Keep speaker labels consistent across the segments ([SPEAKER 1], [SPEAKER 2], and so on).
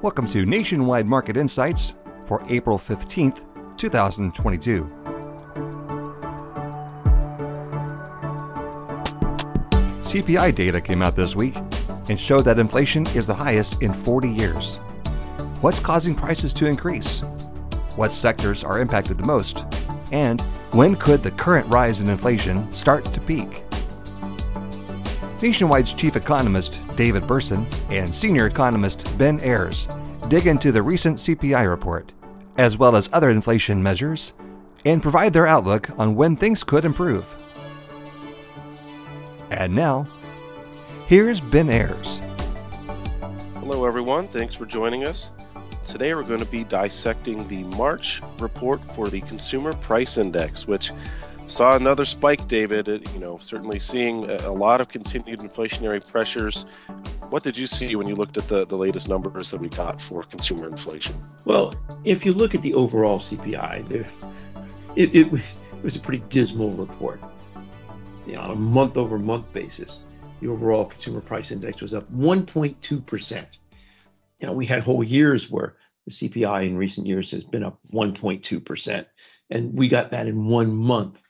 [SPEAKER 1] Welcome to Nationwide Market Insights for April 15th, 2022. CPI data came out this week and showed that inflation is the highest in 40 years. What's causing prices to increase? What sectors are impacted the most? And when could the current rise in inflation start to peak? Nationwide's chief economist, David Berson, and senior economist, Ben Ayers, dig into the recent CPI report, as well as other inflation measures, and provide their outlook on when things could improve. And now, here's Ben Ayers.
[SPEAKER 2] Hello, everyone. Thanks for joining us. Today, we're going to be dissecting the March report for the Consumer Price Index, which saw another spike, David. You know, certainly seeing a lot of continued inflationary pressures. What did you see when you looked at the, the latest numbers that we got for consumer inflation?
[SPEAKER 3] Well, if you look at the overall CPI, it, it, it was a pretty dismal report. You know, on a month over month basis, the overall consumer price index was up 1.2%. You know, we had whole years where the CPI in recent years has been up 1.2%, and we got that in one month.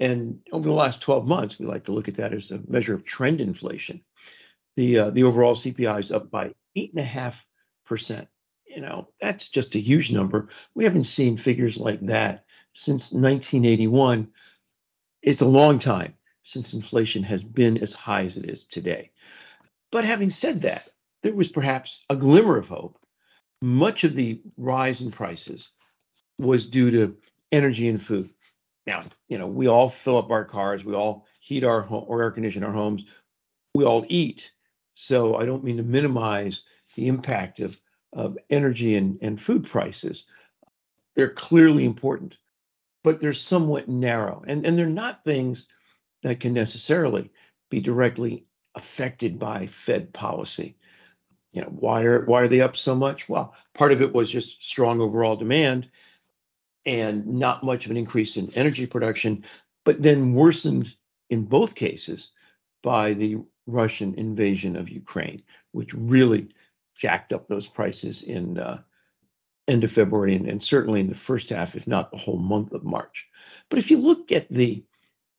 [SPEAKER 3] And over the last 12 months, we like to look at that as a measure of trend inflation. The uh, the overall CPI is up by eight and a half percent. You know, that's just a huge number. We haven't seen figures like that since 1981. It's a long time since inflation has been as high as it is today. But having said that, there was perhaps a glimmer of hope. Much of the rise in prices was due to energy and food. Now, you know, we all fill up our cars, we all heat our home or air condition our homes, we all eat. So I don't mean to minimize the impact of, of energy and, and food prices. They're clearly important, but they're somewhat narrow. And, and they're not things that can necessarily be directly affected by Fed policy. You know, why are why are they up so much? Well, part of it was just strong overall demand and not much of an increase in energy production, but then worsened in both cases by the Russian invasion of Ukraine, which really jacked up those prices in uh, end of February and, and certainly in the first half, if not the whole month of March. But if you look at the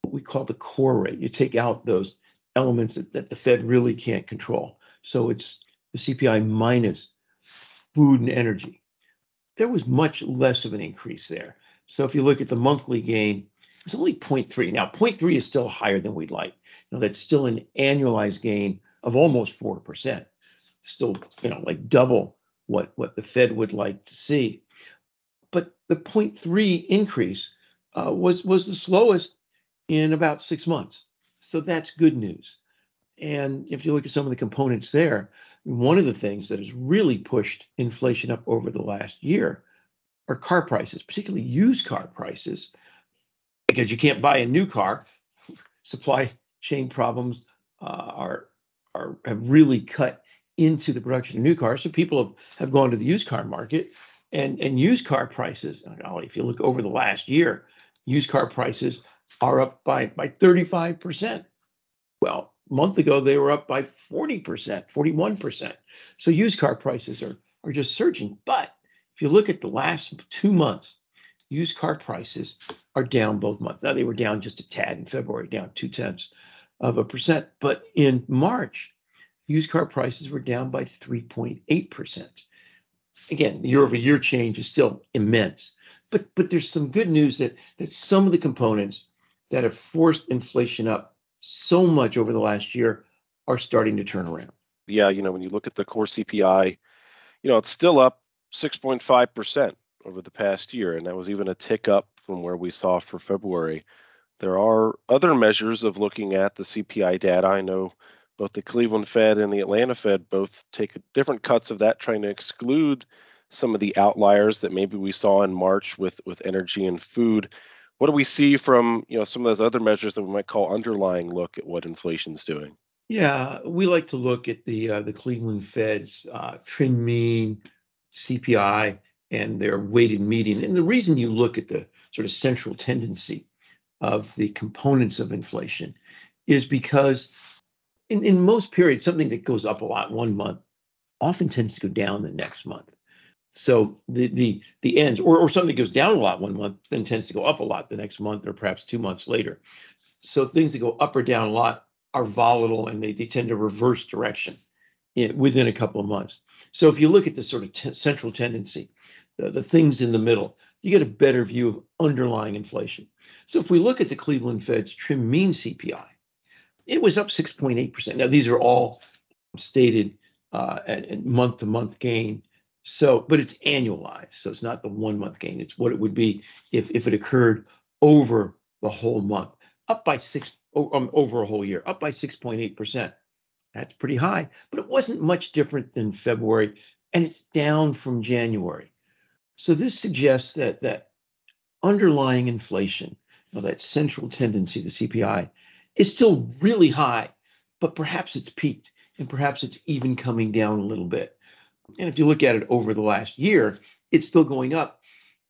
[SPEAKER 3] what we call the core rate, you take out those elements that, that the Fed really can't control. So it's the CPI minus food and energy there was much less of an increase there. So if you look at the monthly gain, it's only 0.3. Now, 0.3 is still higher than we'd like. You know, that's still an annualized gain of almost 4%. Still, you know, like double what, what the Fed would like to see. But the 0.3 increase uh, was, was the slowest in about six months. So that's good news. And if you look at some of the components there, one of the things that has really pushed inflation up over the last year are car prices, particularly used car prices, because you can't buy a new car. Supply chain problems uh, are are have really cut into the production of new cars. So people have, have gone to the used car market, and and used car prices. If you look over the last year, used car prices are up by by 35 percent. Well, month ago they were up by 40%, 41%. So used car prices are, are just surging. But if you look at the last two months, used car prices are down both months. Now they were down just a tad in February, down two tenths of a percent. But in March, used car prices were down by 3.8%. Again, year over year change is still immense. But but there's some good news that that some of the components that have forced inflation up so much over the last year are starting to turn around.
[SPEAKER 2] Yeah, you know, when you look at the core CPI, you know, it's still up 6.5% over the past year, and that was even a tick up from where we saw for February. There are other measures of looking at the CPI data. I know both the Cleveland Fed and the Atlanta Fed both take different cuts of that, trying to exclude some of the outliers that maybe we saw in March with with energy and food what do we see from you know some of those other measures that we might call underlying look at what inflation's doing?
[SPEAKER 3] Yeah, we like to look at the uh, the Cleveland Fed's uh, trimmed mean, CPI, and their weighted median. And the reason you look at the sort of central tendency of the components of inflation is because in, in most periods, something that goes up a lot one month often tends to go down the next month. So the the the ends, or or something goes down a lot one month, then tends to go up a lot the next month, or perhaps two months later. So things that go up or down a lot are volatile, and they, they tend to reverse direction in, within a couple of months. So if you look at the sort of t- central tendency, the, the things in the middle, you get a better view of underlying inflation. So if we look at the Cleveland Fed's trim mean CPI, it was up 6.8%. Now these are all stated uh, at month to month gain so, but it's annualized. So it's not the one month gain. It's what it would be if, if it occurred over the whole month, up by six, um, over a whole year, up by 6.8%. That's pretty high, but it wasn't much different than February, and it's down from January. So this suggests that that underlying inflation, you know, that central tendency, the CPI, is still really high, but perhaps it's peaked, and perhaps it's even coming down a little bit. And if you look at it over the last year, it's still going up.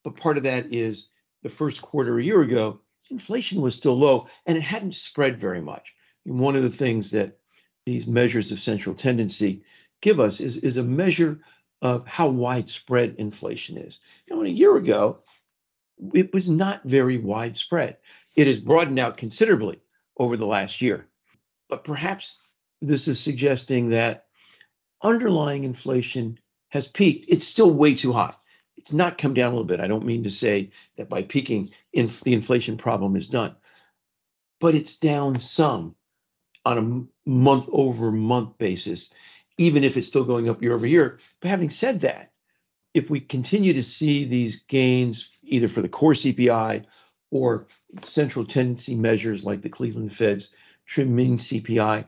[SPEAKER 3] But part of that is the first quarter a year ago, inflation was still low and it hadn't spread very much. And one of the things that these measures of central tendency give us is, is a measure of how widespread inflation is. You know, a year ago, it was not very widespread. It has broadened out considerably over the last year. But perhaps this is suggesting that underlying inflation has peaked. It's still way too high. It's not come down a little bit. I don't mean to say that by peaking, inf- the inflation problem is done, but it's down some on a month over month basis, even if it's still going up year over year. But having said that, if we continue to see these gains, either for the core CPI or central tendency measures like the Cleveland Fed's trimmed mean CPI,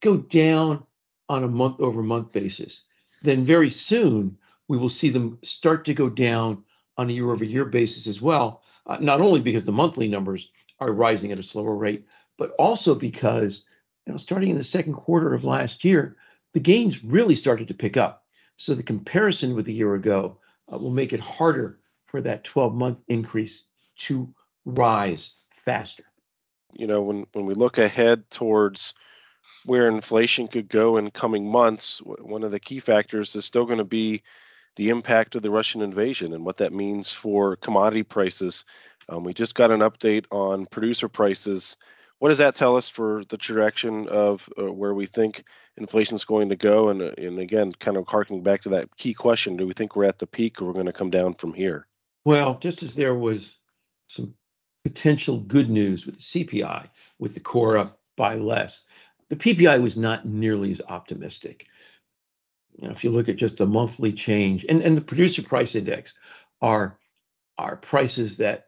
[SPEAKER 3] go down on a month over month basis, then very soon we will see them start to go down on a year over year basis as well. Uh, not only because the monthly numbers are rising at a slower rate, but also because you know starting in the second quarter of last year, the gains really started to pick up. So the comparison with a year ago uh, will make it harder for that 12 month increase to rise faster.
[SPEAKER 2] You know, when when we look ahead towards where inflation could go in coming months, one of the key factors is still going to be the impact of the Russian invasion and what that means for commodity prices. Um, we just got an update on producer prices. What does that tell us for the direction of uh, where we think inflation is going to go? And, uh, and again, kind of harking back to that key question do we think we're at the peak or we're going to come down from here?
[SPEAKER 3] Well, just as there was some potential good news with the CPI, with the core up by less, the PPI was not nearly as optimistic. You know, if you look at just the monthly change and, and the producer price index are are prices that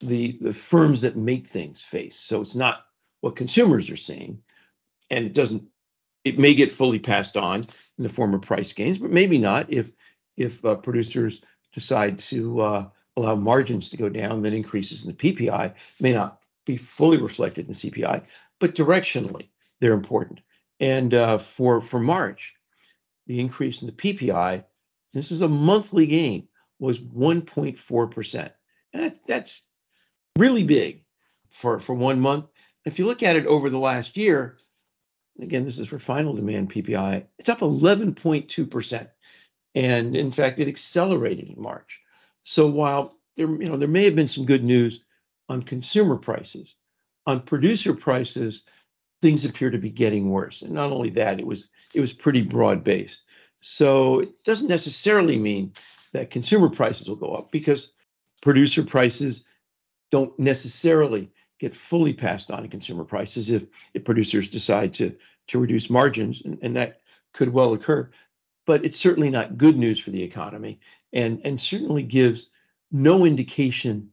[SPEAKER 3] the the firms that make things face. So it's not what consumers are seeing, and it doesn't. It may get fully passed on in the form of price gains, but maybe not if if uh, producers decide to uh, allow margins to go down. Then increases in the PPI may not be fully reflected in CPI, but directionally they're important. And uh, for for March, the increase in the PPI, this is a monthly gain, was 1.4 percent. That, that's really big for for one month. If you look at it over the last year, again, this is for final demand PPI, it's up 11.2 percent, and in fact, it accelerated in March. So while there, you know, there may have been some good news on consumer prices, on producer prices, things appear to be getting worse. And not only that, it was it was pretty broad based. So it doesn't necessarily mean that consumer prices will go up because producer prices don't necessarily get fully passed on to consumer prices if, if producers decide to to reduce margins, and, and that could well occur. But it's certainly not good news for the economy, and and certainly gives no indication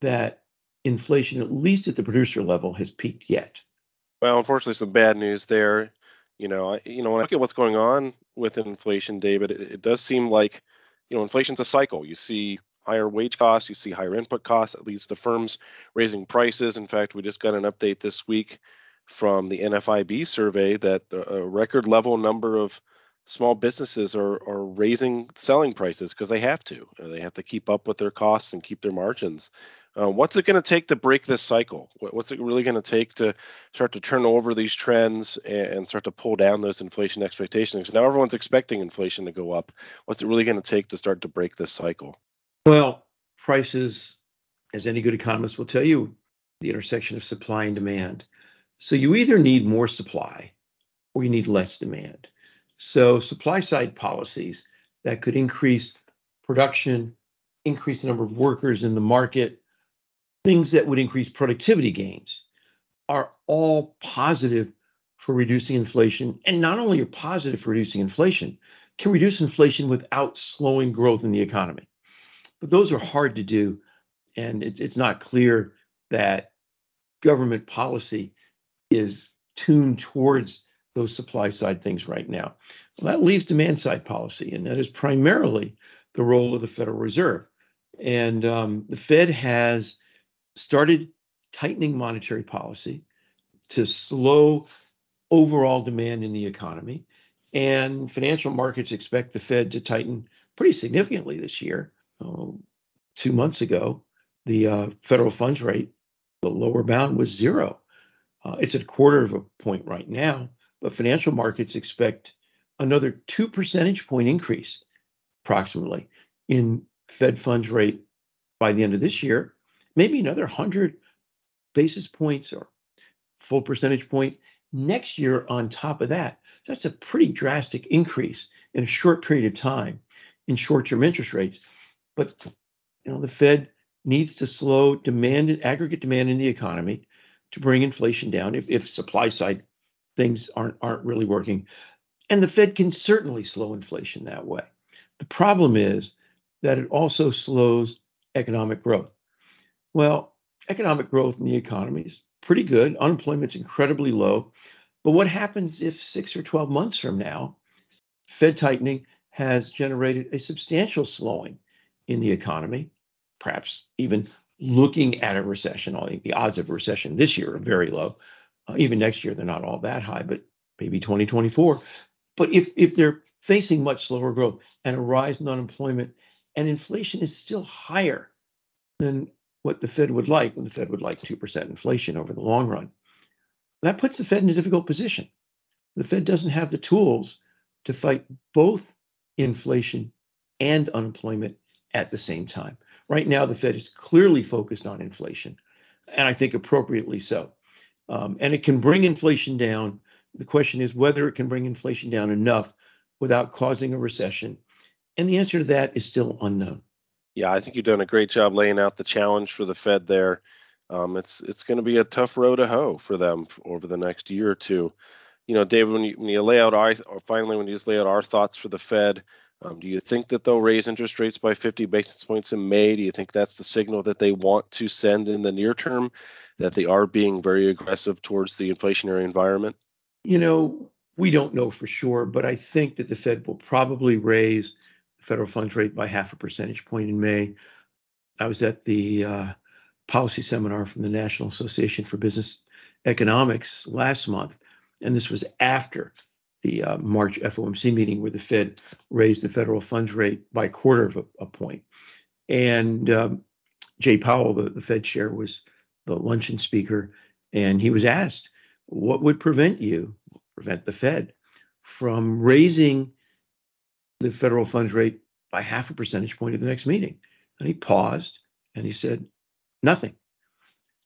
[SPEAKER 3] that inflation, at least at the producer level, has peaked yet.
[SPEAKER 2] Well, unfortunately, some bad news there. You know, you know, when I look at what's going on with inflation, David, it, it does seem like, you know, inflation's a cycle. You see higher wage costs, you see higher input costs. That leads to firms raising prices. In fact, we just got an update this week from the NFIB survey that uh, a record level number of small businesses are, are raising selling prices because they have to. Uh, they have to keep up with their costs and keep their margins. Uh, what's it going to take to break this cycle? What's it really going to take to start to turn over these trends and start to pull down those inflation expectations? Because now everyone's expecting inflation to go up. What's it really going to take to start to break this cycle?
[SPEAKER 3] Well, prices, as any good economist will tell you, the intersection of supply and demand. So you either need more supply or you need less demand. So supply side policies that could increase production, increase the number of workers in the market, things that would increase productivity gains are all positive for reducing inflation. And not only are positive for reducing inflation, can reduce inflation without slowing growth in the economy. But those are hard to do. And it, it's not clear that government policy is tuned towards those supply side things right now. Well, that leaves demand side policy, and that is primarily the role of the Federal Reserve. And um, the Fed has started tightening monetary policy to slow overall demand in the economy. And financial markets expect the Fed to tighten pretty significantly this year. Um, two months ago, the uh, federal funds rate, the lower bound was zero. Uh, it's a quarter of a point right now, but financial markets expect another two percentage point increase, approximately, in Fed funds rate by the end of this year, maybe another 100 basis points or full percentage point next year on top of that. That's a pretty drastic increase in a short period of time in short-term interest rates. But you know, the Fed needs to slow demand, and aggregate demand in the economy to bring inflation down if, if supply side things aren't aren't really working. And the Fed can certainly slow inflation that way. The problem is that it also slows economic growth. Well, economic growth in the economy is pretty good. Unemployment's incredibly low. But what happens if six or 12 months from now, Fed tightening has generated a substantial slowing in the economy, perhaps even looking at a recession? The odds of a recession this year are very low. Uh, even next year, they're not all that high, but maybe 2024. But if, if they're facing much slower growth and a rise in unemployment, and inflation is still higher than what the Fed would like, and the Fed would like 2% inflation over the long run, that puts the Fed in a difficult position. The Fed doesn't have the tools to fight both inflation and unemployment at the same time. Right now, the Fed is clearly focused on inflation, and I think appropriately so. Um, and it can bring inflation down. The question is whether it can bring inflation down enough without causing a recession. And the answer to that is still unknown.
[SPEAKER 2] Yeah, I think you've done a great job laying out the challenge for the Fed there. Um, it's it's going to be a tough row to hoe for them over the next year or two. You know, David, when you when you lay out our finally when you just lay out our thoughts for the Fed, um, do you think that they'll raise interest rates by 50 basis points in May? Do you think that's the signal that they want to send in the near term, that they are being very aggressive towards the inflationary environment?
[SPEAKER 3] You know, we don't know for sure, but I think that the Fed will probably raise the federal funds rate by half a percentage point in May. I was at the uh, policy seminar from the National Association for Business Economics last month, and this was after the uh, March FOMC meeting where the Fed raised the federal funds rate by a quarter of a, a point. And um, Jay Powell, the, the Fed chair, was the luncheon speaker, and he was asked, "What would prevent you, prevent the Fed, from raising the federal funds rate by half a percentage point at the next meeting?" And he paused and he said, "Nothing."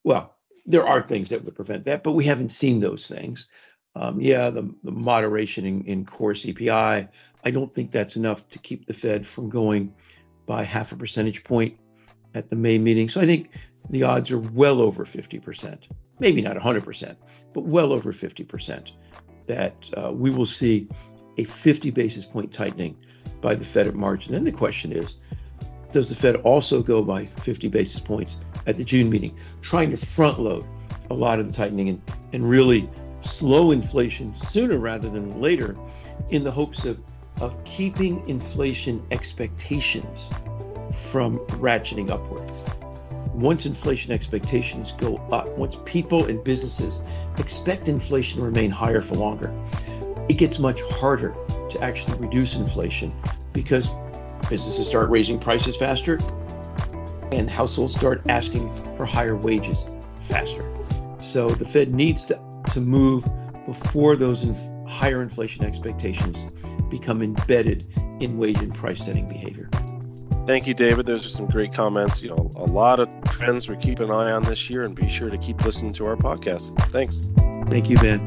[SPEAKER 3] Well, there are things that would prevent that, but we haven't seen those things. Um, yeah, the, the moderation in, in core CPI, I don't think that's enough to keep the Fed from going by half a percentage point at the May meeting. So I think the odds are well over 50%, maybe not 100%, but well over 50% that uh, we will see a 50 basis point tightening by the Fed at March. And then the question is, does the Fed also go by 50 basis points at the June meeting, trying to front load a lot of the tightening and, and really slow inflation sooner rather than later in the hopes of, of keeping inflation expectations from ratcheting upward. Once inflation expectations go up, once people and businesses expect inflation to remain higher for longer, it gets much harder to actually reduce inflation because businesses start raising prices faster and households start asking for higher wages faster. So the Fed needs to, to move before those inf- higher inflation expectations become embedded in wage and price setting behavior.
[SPEAKER 2] Thank you, David. Those are some great comments. You know, a lot of trends we're keeping an eye on this year, and be sure to keep listening to our podcast. Thanks.
[SPEAKER 3] Thank you, Ben.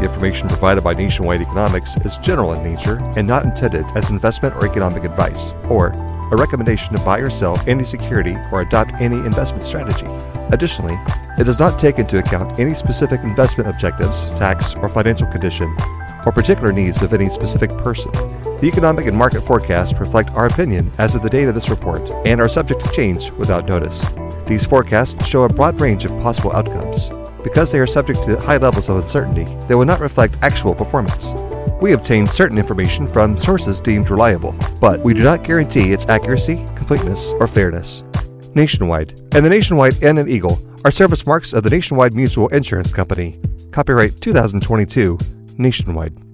[SPEAKER 1] The information provided by Nationwide Economics is general in nature and not intended as investment or economic advice, or a recommendation to buy or sell any security or adopt any investment strategy. Additionally, it does not take into account any specific investment objectives, tax, or financial condition, or particular needs of any specific person. The economic and market forecasts reflect our opinion as of the date of this report and are subject to change without notice. These forecasts show a broad range of possible outcomes. Because they are subject to high levels of uncertainty, they will not reflect actual performance. We obtain certain information from sources deemed reliable, but we do not guarantee its accuracy, completeness, or fairness. Nationwide and the Nationwide N and Eagle are service marks of the Nationwide Mutual Insurance Company. Copyright 2022 Nationwide.